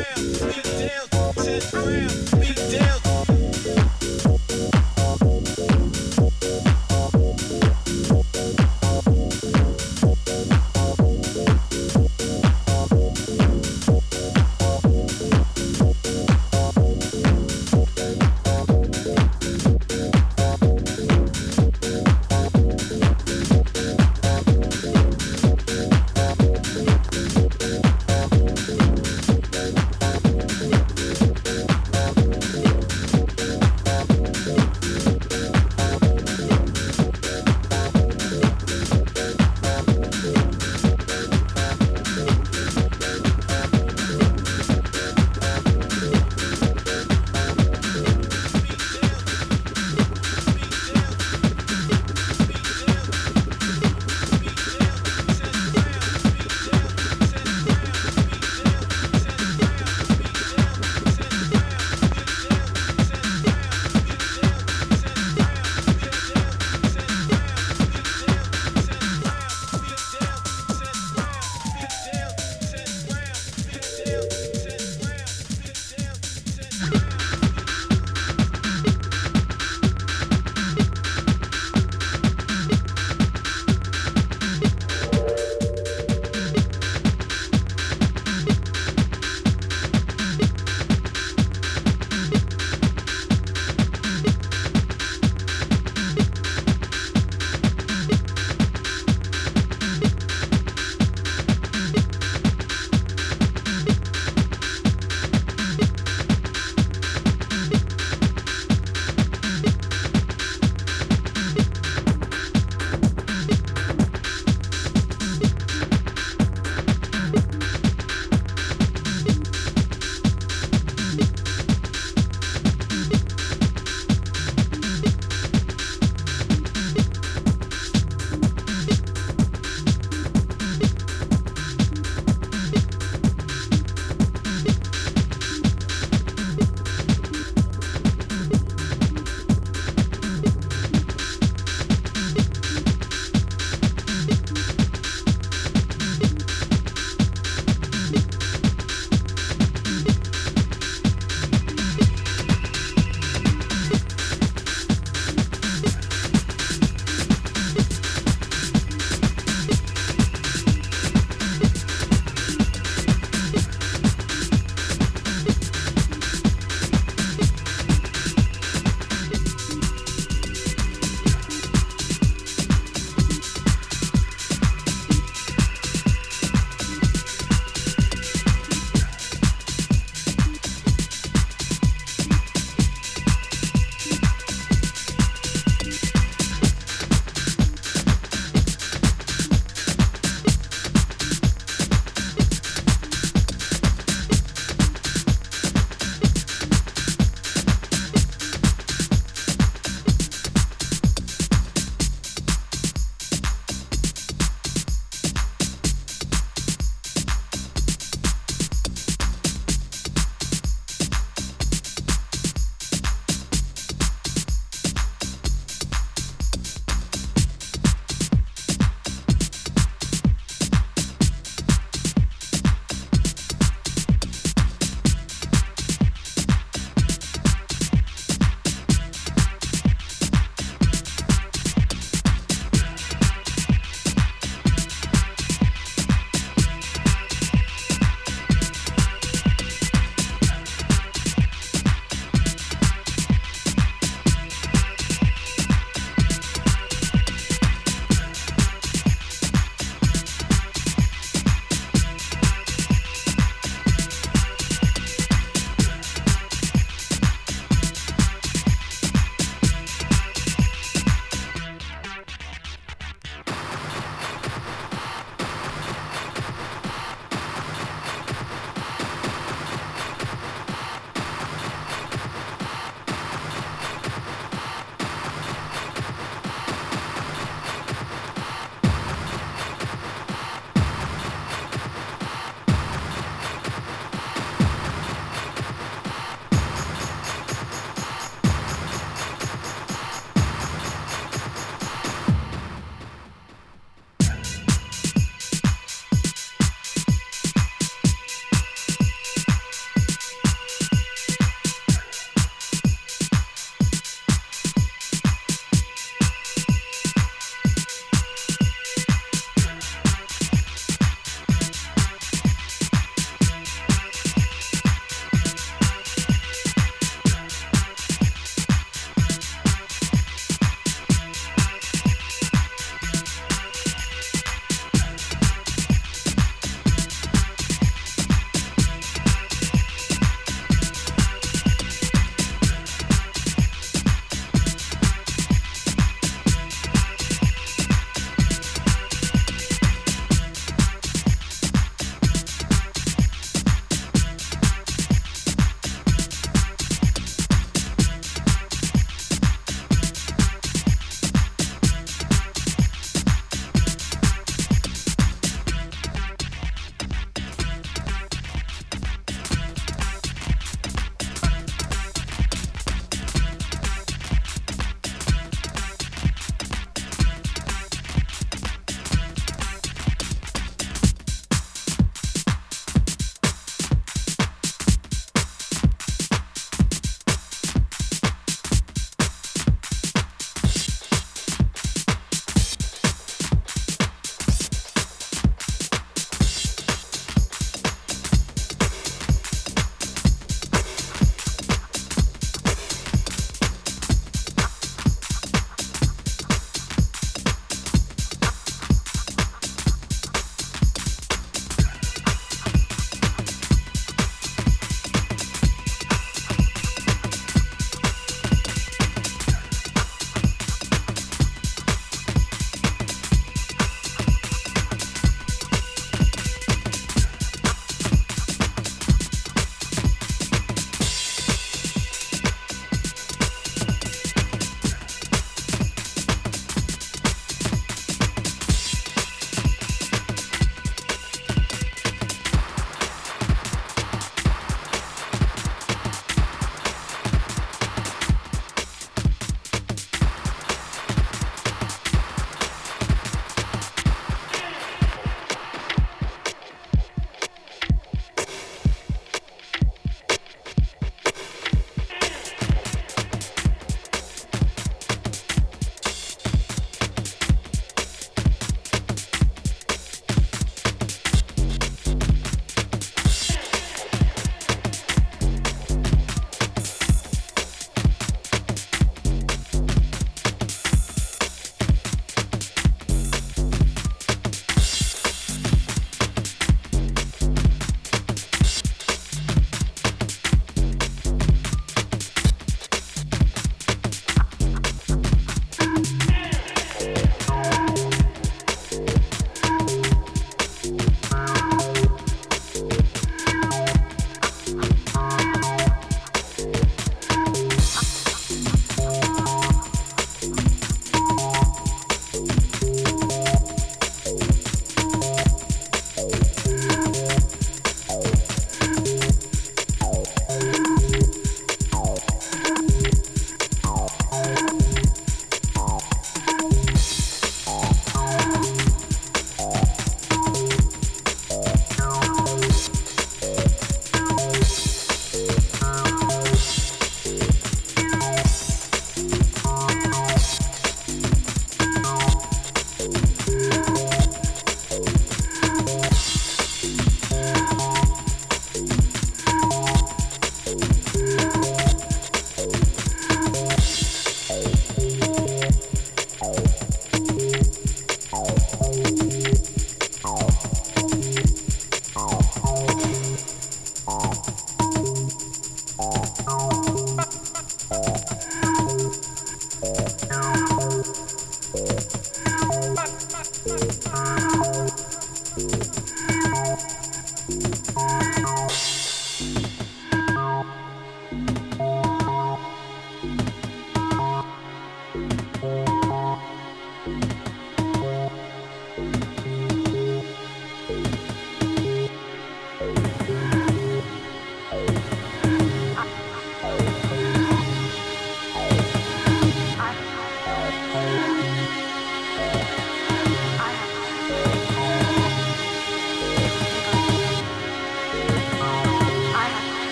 Down, down, down, down,